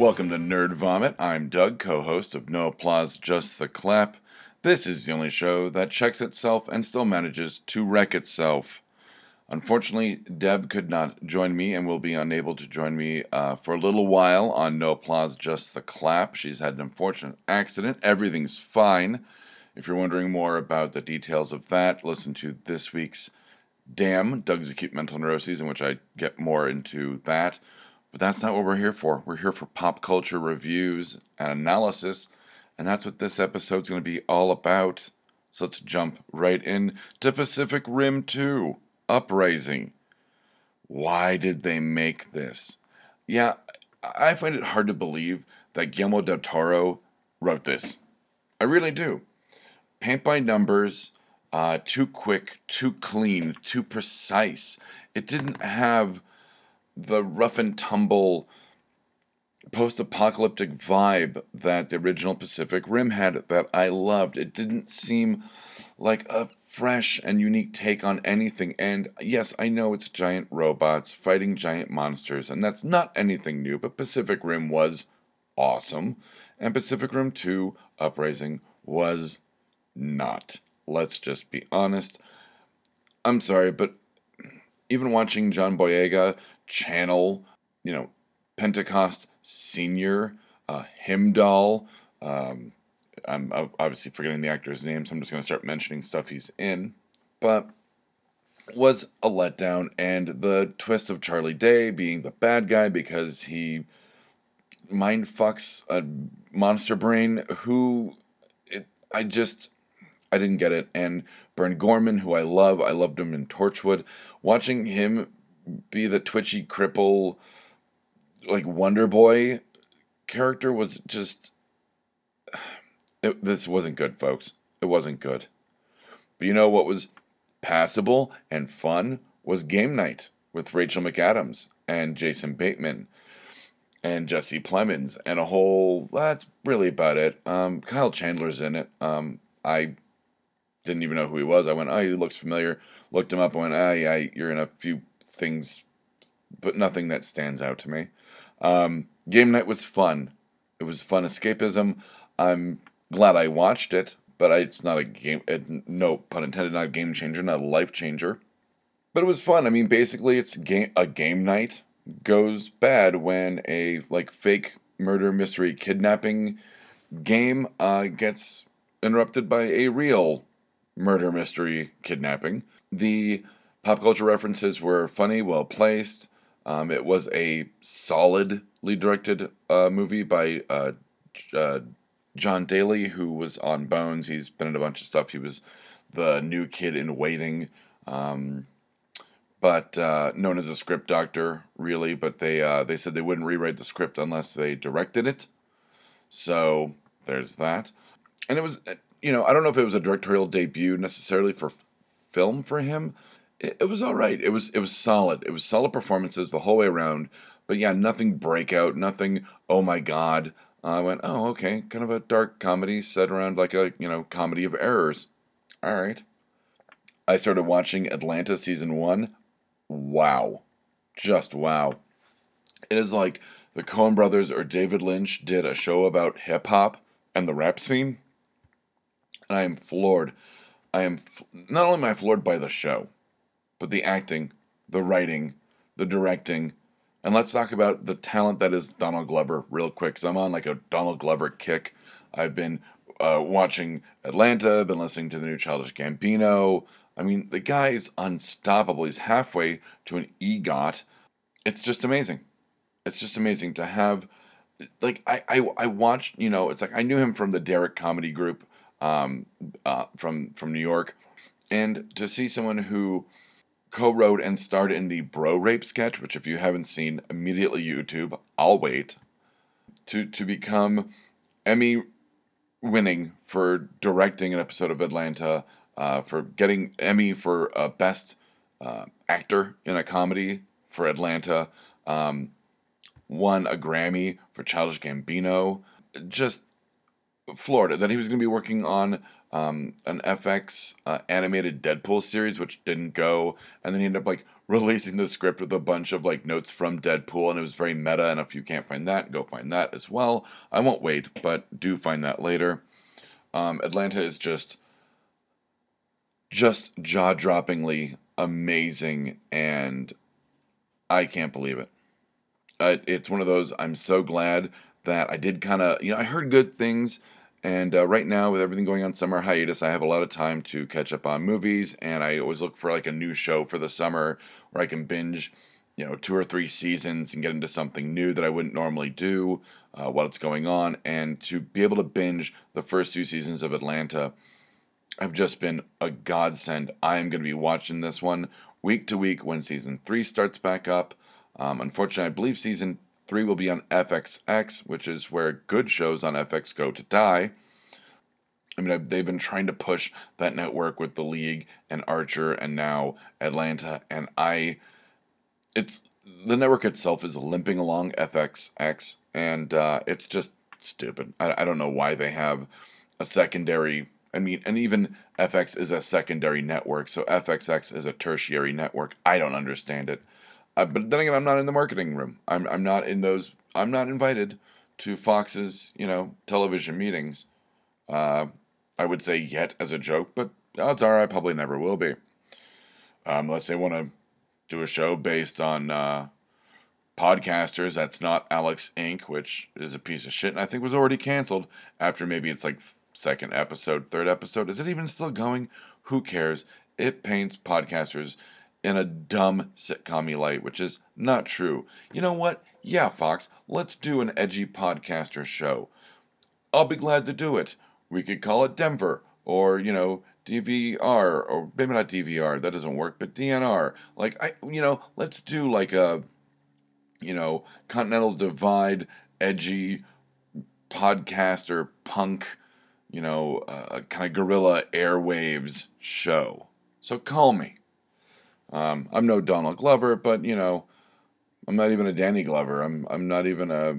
Welcome to Nerd Vomit. I'm Doug, co host of No Applause, Just the Clap. This is the only show that checks itself and still manages to wreck itself. Unfortunately, Deb could not join me and will be unable to join me uh, for a little while on No Applause, Just the Clap. She's had an unfortunate accident. Everything's fine. If you're wondering more about the details of that, listen to this week's Damn, Doug's Acute Mental Neuroses, in which I get more into that. But that's not what we're here for. We're here for pop culture reviews and analysis, and that's what this episode's going to be all about. So let's jump right in to Pacific Rim 2 Uprising. Why did they make this? Yeah, I find it hard to believe that Guillermo del Toro wrote this. I really do. Paint by numbers, uh, too quick, too clean, too precise. It didn't have the rough and tumble post apocalyptic vibe that the original Pacific Rim had that I loved. It didn't seem like a fresh and unique take on anything. And yes, I know it's giant robots fighting giant monsters, and that's not anything new, but Pacific Rim was awesome, and Pacific Rim 2 Uprising was not. Let's just be honest. I'm sorry, but even watching John Boyega channel, you know, Pentecost Senior, uh, Heimdall. Um, I'm obviously forgetting the actor's name, so I'm just going to start mentioning stuff he's in. But was a letdown, and the twist of Charlie Day being the bad guy because he mind fucks a monster brain who it, I just I didn't get it. And Burn Gorman, who I love, I loved him in Torchwood. Watching him be the twitchy cripple like Wonder Boy character was just it, this wasn't good, folks. It wasn't good. But you know what was passable and fun was Game Night with Rachel McAdams and Jason Bateman and Jesse Plemons and a whole that's really about it. Um, Kyle Chandler's in it. Um, I didn't even know who he was. I went, oh, he looks familiar. Looked him up. I went, ah, oh, yeah, you're in a few things, but nothing that stands out to me. Um, game night was fun. It was fun escapism. I'm glad I watched it, but I, it's not a game. It, no pun intended, not a game changer, not a life changer. But it was fun. I mean, basically, it's game a game night goes bad when a like fake murder mystery kidnapping game uh, gets interrupted by a real murder mystery kidnapping. The Pop culture references were funny, well placed. Um, it was a solidly directed uh, movie by uh, uh, John Daley, who was on Bones. He's been in a bunch of stuff. He was the new kid in Waiting, um, but uh, known as a script doctor, really. But they uh, they said they wouldn't rewrite the script unless they directed it. So there's that. And it was, you know, I don't know if it was a directorial debut necessarily for film for him, it, it was all right. It was it was solid. It was solid performances the whole way around. But yeah, nothing breakout, nothing. Oh my god. Uh, I went, oh okay, kind of a dark comedy set around like a you know comedy of errors. All right. I started watching Atlanta season one. Wow, just wow. It is like the Coen brothers or David Lynch did a show about hip hop and the rap scene. And I am floored. I am not only am I floored by the show, but the acting, the writing, the directing, and let's talk about the talent that is Donald Glover real quick. Cause I'm on like a Donald Glover kick. I've been uh, watching Atlanta, I've been listening to the new Childish Gambino. I mean, the guy is unstoppable. He's halfway to an EGOT. It's just amazing. It's just amazing to have. Like I, I, I watched. You know, it's like I knew him from the Derrick Comedy Group, um, uh, from from New York, and to see someone who co-wrote and starred in the Bro Rape sketch, which if you haven't seen, immediately YouTube. I'll wait to to become Emmy winning for directing an episode of Atlanta, uh, for getting Emmy for uh, best uh, actor in a comedy for Atlanta, um, won a Grammy for Childish Gambino. Just Florida that he was going to be working on um, an FX uh, animated Deadpool series, which didn't go, and then he ended up like releasing the script with a bunch of like notes from Deadpool, and it was very meta. And if you can't find that, go find that as well. I won't wait, but do find that later. Um, Atlanta is just just jaw droppingly amazing, and I can't believe it. Uh, it's one of those. I'm so glad that I did kind of, you know, I heard good things. And uh, right now, with everything going on summer hiatus, I have a lot of time to catch up on movies. And I always look for like a new show for the summer where I can binge, you know, two or three seasons and get into something new that I wouldn't normally do uh, while it's going on. And to be able to binge the first two seasons of Atlanta have just been a godsend. I am going to be watching this one week to week when season three starts back up. Um, unfortunately, I believe season three will be on FXX, which is where good shows on FX go to die. I mean, they've been trying to push that network with the League and Archer and now Atlanta, and I, it's the network itself is limping along FXX, and uh, it's just stupid. I, I don't know why they have a secondary. I mean, and even FX is a secondary network, so FXX is a tertiary network. I don't understand it. Uh, but then again, I'm not in the marketing room. I'm I'm not in those. I'm not invited to Fox's you know television meetings. Uh, I would say yet as a joke, but odds are I probably never will be, um, unless they want to do a show based on uh, podcasters. That's not Alex Inc., which is a piece of shit, and I think was already canceled after maybe it's like second episode, third episode. Is it even still going? Who cares? It paints podcasters in a dumb sitcom light, which is not true. You know what? Yeah, Fox, let's do an edgy podcaster show. I'll be glad to do it. We could call it Denver, or, you know, DVR, or maybe not DVR, that doesn't work, but DNR. Like, I, you know, let's do like a, you know, Continental Divide, edgy podcaster, punk, you know, uh, kind of guerrilla airwaves show. So call me. Um, I'm no Donald Glover, but you know, I'm not even a Danny Glover. I'm I'm not even a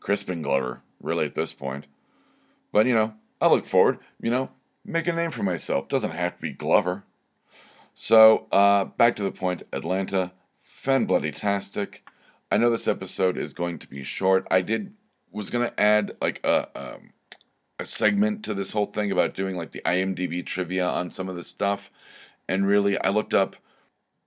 Crispin Glover, really, at this point. But you know, I look forward. You know, make a name for myself. Doesn't have to be Glover. So uh, back to the point. Atlanta, fan bloody tastic. I know this episode is going to be short. I did was gonna add like a um, a segment to this whole thing about doing like the IMDb trivia on some of the stuff, and really I looked up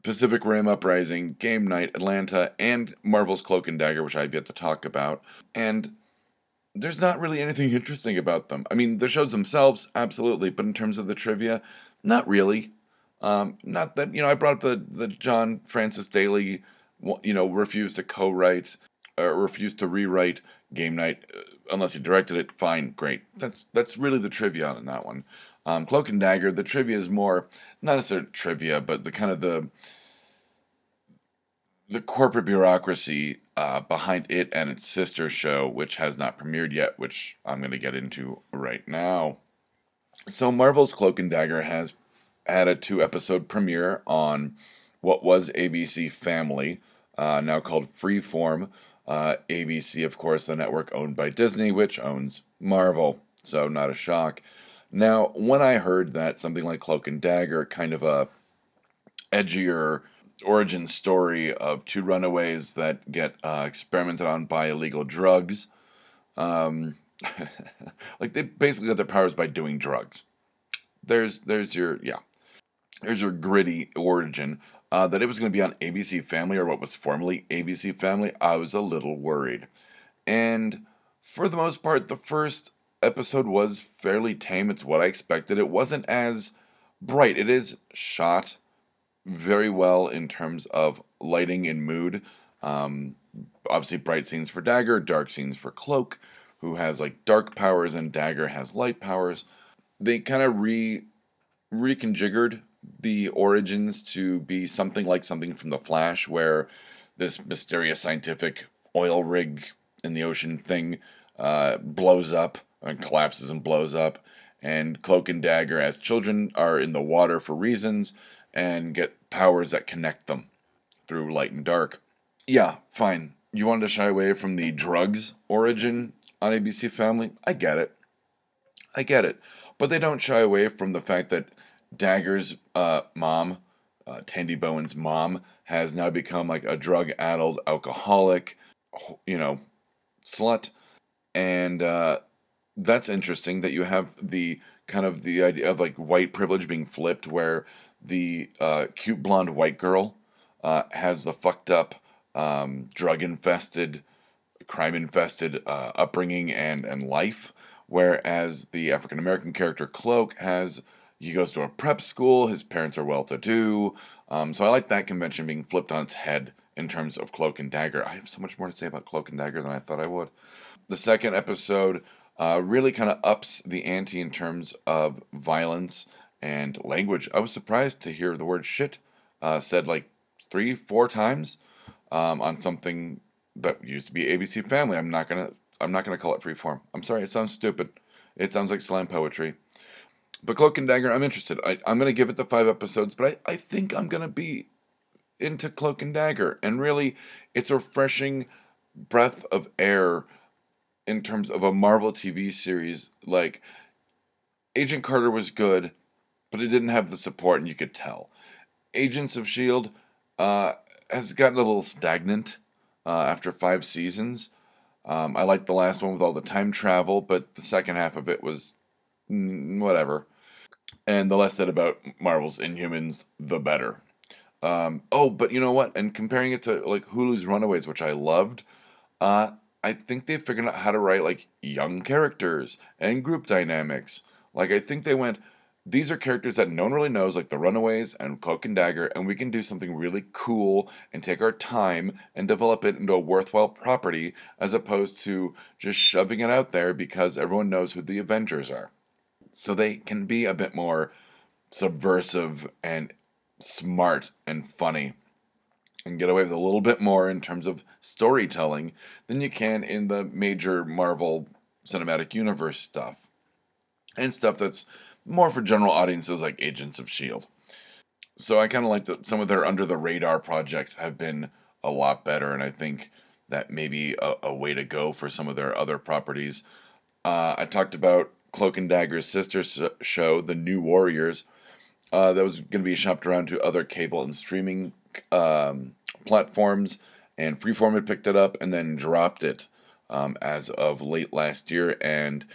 Pacific Rim Uprising, Game Night, Atlanta, and Marvel's Cloak and Dagger, which I've yet to talk about. And there's not really anything interesting about them. I mean, the shows themselves, absolutely, but in terms of the trivia, not really. Um, not that you know, I brought up the the John Francis Daley, you know, refused to co-write or refused to rewrite Game Night uh, unless he directed it. Fine, great. That's that's really the trivia on that one. Um, Cloak and Dagger, the trivia is more not necessarily trivia, but the kind of the the corporate bureaucracy uh, behind it and its sister show, which has not premiered yet, which I'm going to get into right now. So, Marvel's Cloak and Dagger has had a two episode premiere on what was ABC Family, uh, now called Freeform. Uh, ABC, of course, the network owned by Disney, which owns Marvel, so not a shock. Now, when I heard that something like Cloak and Dagger, kind of a edgier origin story of two runaways that get uh, experimented on by illegal drugs. Um, like they basically got their powers by doing drugs. There's there's your yeah, there's your gritty origin. Uh, that it was going to be on ABC Family or what was formerly ABC Family, I was a little worried. And for the most part, the first episode was fairly tame. It's what I expected. It wasn't as bright. It is shot very well in terms of lighting and mood. Um, obviously, bright scenes for Dagger, dark scenes for Cloak, who has like dark powers, and Dagger has light powers. They kind of re reconfigured the origins to be something like something from The Flash, where this mysterious scientific oil rig in the ocean thing uh, blows up and collapses and blows up. And Cloak and Dagger, as children, are in the water for reasons and get powers that connect them through light and dark. Yeah, fine. You wanted to shy away from the drugs origin on ABC Family? I get it. I get it. But they don't shy away from the fact that Dagger's uh, mom uh, Tandy Bowen's mom has now become like a drug addled alcoholic, you know, slut. And uh, that's interesting that you have the kind of the idea of like white privilege being flipped, where the uh, cute blonde white girl uh, has the fucked up, um, drug infested, crime infested uh, upbringing and, and life, whereas the African American character Cloak has he goes to a prep school. His parents are well to do. Um, so I like that convention being flipped on its head in terms of Cloak and Dagger. I have so much more to say about Cloak and Dagger than I thought I would. The second episode uh, really kind of ups the ante in terms of violence and language. I was surprised to hear the word shit uh, said like three, four times um, on something that used to be ABC Family. I'm not gonna I'm not gonna call it freeform. I'm sorry, it sounds stupid. It sounds like slam poetry. But Cloak and Dagger, I'm interested. I, I'm going to give it the five episodes, but I, I think I'm to be into Cloak and Dagger. And really, it's a refreshing breath of air in terms of a Marvel TV series. Like, Agent Carter was good, but it didn't have the support, and you could tell. Agents of S.H.I.E.L.D. Uh, has gotten a little stagnant uh, after five seasons. Um, I liked the last one with all the time travel, but the second half of it was whatever. And the less said about Marvel's Inhumans, the better. Um, oh, but you know what? And comparing it to like Hulu's Runaways, which I loved, uh, I think they figured out how to write like young characters and group dynamics. Like I think they went, these are characters that no one really knows, like the Runaways and Cloak and Dagger, and we can do something really cool and take our time and develop it into a worthwhile property, as opposed to just shoving it out there because everyone knows who the Avengers are. So they can be a bit more subversive and smart and funny and get away with a little bit more in terms of storytelling than you can in the major Marvel Cinematic Universe stuff and stuff that's more for general audiences like Agents of S.H.I.E.L.D. So I kind of like that some of their under the radar projects have been a lot better, and I think that may be a, a way to go for some of their other properties. Uh, I talked about Cloak and Dagger's sister show, The New Warriors, uh, that was going to be shopped around to other cable and streaming um, platforms, and Freeform had picked it up and then dropped it um, as of late last year. And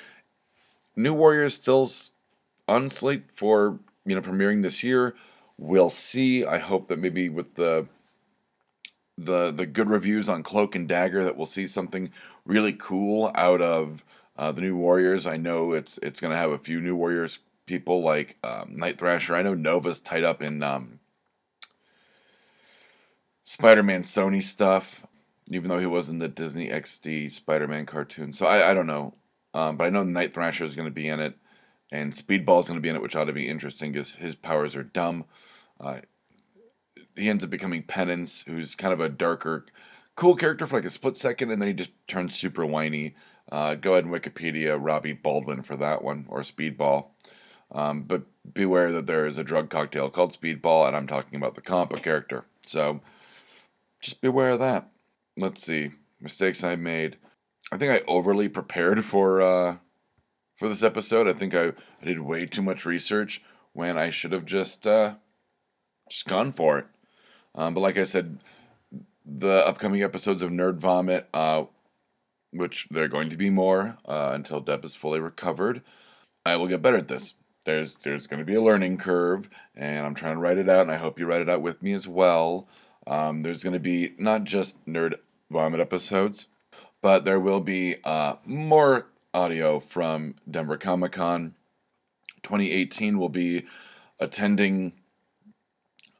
New Warriors still on slate for you know premiering this year. We'll see. I hope that maybe with the the the good reviews on Cloak and Dagger that we'll see something really cool out of uh, the new Warriors, I know it's it's going to have a few new Warriors people like um, Night Thrasher. I know Nova's tied up in um, Spider-Man Sony stuff, even though he was in the Disney XD Spider-Man cartoon. So I, I don't know, um, but I know Night Thrasher is going to be in it, and Speedball is going to be in it, which ought to be interesting because his powers are dumb. Uh, he ends up becoming Penance, who's kind of a darker, cool character for like a split second, and then he just turns super whiny. Uh, go ahead and Wikipedia Robbie Baldwin for that one, or Speedball. Um, but beware that there is a drug cocktail called Speedball, and I'm talking about the compa character. So just beware of that. Let's see. Mistakes I made. I think I overly prepared for uh, for this episode. I think I, I did way too much research when I should have just uh, just gone for it. Um, but like I said, the upcoming episodes of Nerd Vomit uh, which there are going to be more uh, until Deb is fully recovered. I will get better at this. There's there's going to be a learning curve, and I'm trying to write it out, and I hope you write it out with me as well. Um, there's going to be not just nerd vomit episodes, but there will be uh, more audio from Denver Comic Con. 2018 will be attending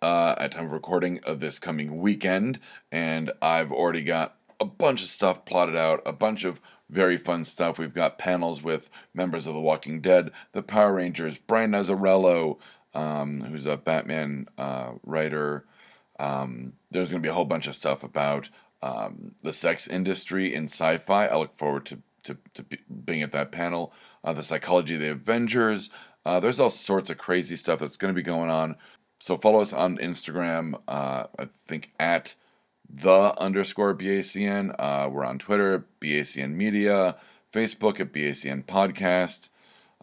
uh, at time of recording of this coming weekend, and I've already got a bunch of stuff plotted out, a bunch of very fun stuff. We've got panels with members of The Walking Dead, the Power Rangers, Brian Azzarello, um, who's a Batman uh, writer. Um, there's going to be a whole bunch of stuff about um, the sex industry in sci fi. I look forward to, to, to being at that panel. Uh, the psychology of the Avengers. Uh, there's all sorts of crazy stuff that's going to be going on. So follow us on Instagram. Uh, I think at the underscore BACN. Uh, we're on Twitter, BACN Media, Facebook at BACN Podcast.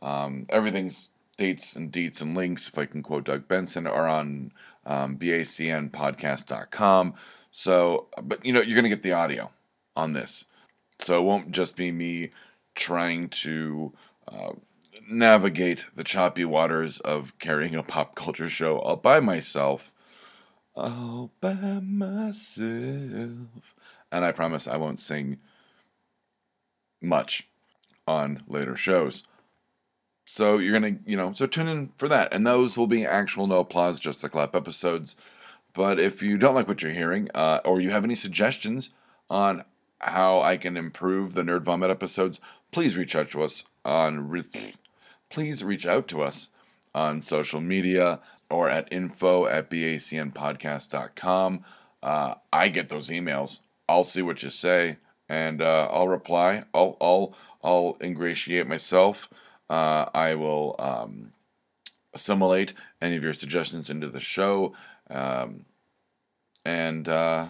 Um, everything's dates and deets and links, if I can quote Doug Benson, are on um, bacnpodcast.com. So, but you know, you're going to get the audio on this. So it won't just be me trying to uh, navigate the choppy waters of carrying a pop culture show all by myself. All by myself. And I promise I won't sing much on later shows. So you're gonna, you know, so tune in for that, and those will be actual no applause, just the clap episodes. But if you don't like what you're hearing, uh, or you have any suggestions on how I can improve the Nerd Vomit episodes, please reach out to us on. Please reach out to us on social media or at info at bacnpodcast.com. Uh, I get those emails. I'll see what you say and uh, I'll reply. I'll I'll I'll ingratiate myself. Uh, I will um, assimilate any of your suggestions into the show, um, and uh,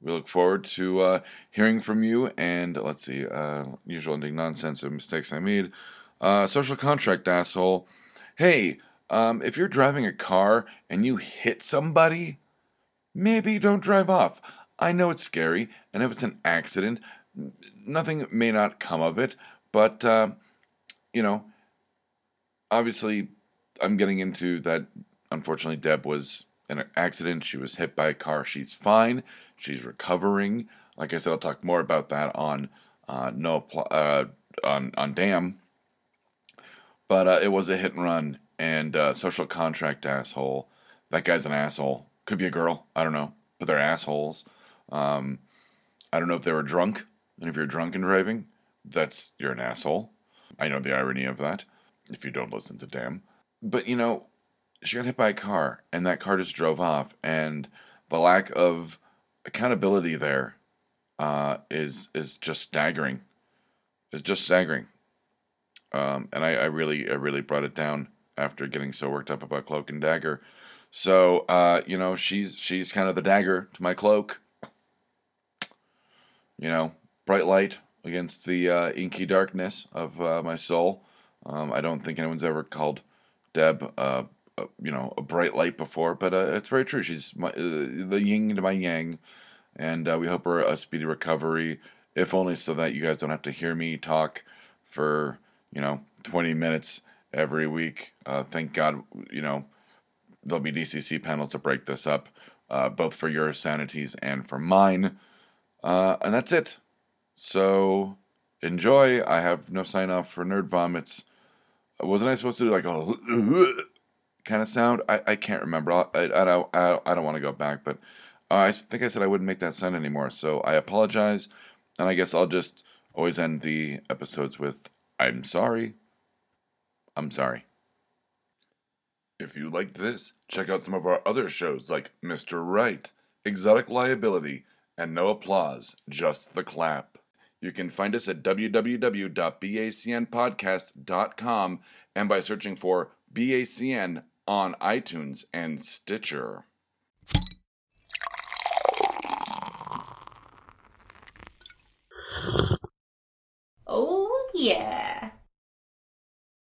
we look forward to uh, hearing from you. And let's see, uh, usual ending nonsense of mistakes I made. Uh, social contract asshole. Hey, um, if you're driving a car and you hit somebody, maybe don't drive off. I know it's scary, and if it's an accident, nothing may not come of it, but, uh, you know, obviously, I'm getting into that. Unfortunately, Deb was in an accident. She was hit by a car. She's fine. She's recovering. Like I said, I'll talk more about that on uh, no uh, on on Damn. But uh, it was a hit and run, and uh, social contract asshole. That guy's an asshole. Could be a girl. I don't know, but they're assholes. Um, I don't know if they were drunk, and if you're drunk and driving, that's you're an asshole. I know the irony of that. If you don't listen to Damn, but you know, she got hit by a car, and that car just drove off, and the lack of accountability there uh, is is just staggering. It's just staggering. Um, and I, I really I really brought it down after getting so worked up about Cloak and Dagger. So uh, you know, she's she's kind of the dagger to my cloak you know, bright light against the uh, inky darkness of uh, my soul. Um, I don't think anyone's ever called Deb, uh, uh you know, a bright light before, but uh, it's very true. She's my, uh, the yin to my yang, and we hope her a speedy recovery, if only so that you guys don't have to hear me talk for, you know, 20 minutes every week. thank God, you know, there'll be DCC panels to break this up, both for your sanities and for mine. Uh, and that's it. So enjoy. I have no sign off for nerd vomits. Wasn't I supposed to do like a kind of sound? I, I can't remember. I, I, I don't, I, don't want to go back, but uh, I think I said I wouldn't make that sound anymore. So I apologize. And I guess I'll just always end the episodes with I'm sorry. I'm sorry. If you liked this, check out some of our other shows like Mr. Right, Exotic Liability, and no applause, just the clap. You can find us at www.bacnpodcast.com and by searching for BACN on iTunes and Stitcher. Oh, yeah.